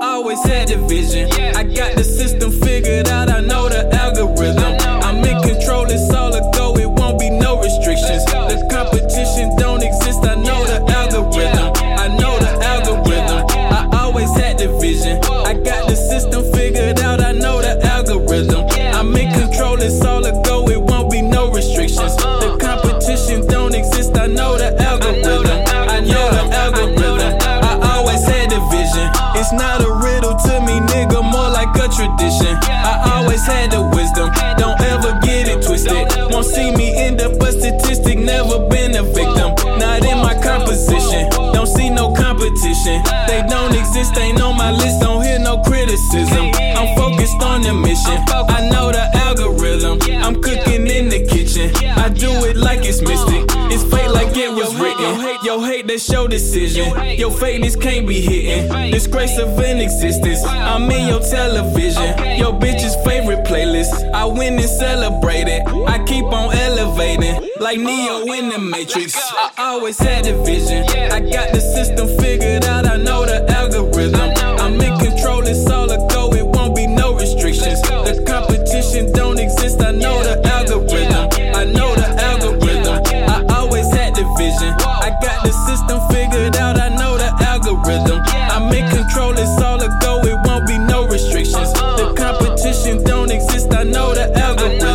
always had the vision. I got the system figured out, I know the algorithm. I'm in control, it's all a go, it won't be no restrictions. The competition don't exist, I know the algorithm. I know the algorithm. I always had the vision. I got the system figured out, I know the algorithm. I'm in control, it's all a go, it won't be no restrictions. The competition don't exist, I know the algorithm. I know the algorithm. I always had the vision. It's not a riddle to me, nigga, more like a tradition. I always had the wisdom, don't ever get it twisted. Won't see me end up a statistic, never been a victim. Not in my composition, don't see no competition. They don't exist, ain't on my list, don't hear no criticism. I'm focused on the mission, I know the algorithm. I'm cooking in the kitchen, I do it like it's mystic. Hate that's your decision. Your fakeness can't be hidden. Disgrace of an existence. I'm in your television. Your bitch's favorite playlist. I win and celebrate it. I keep on elevating. Like Neo in the Matrix. I always had a vision. I got the system figured out. I know the algorithm. Since I know the algorithm.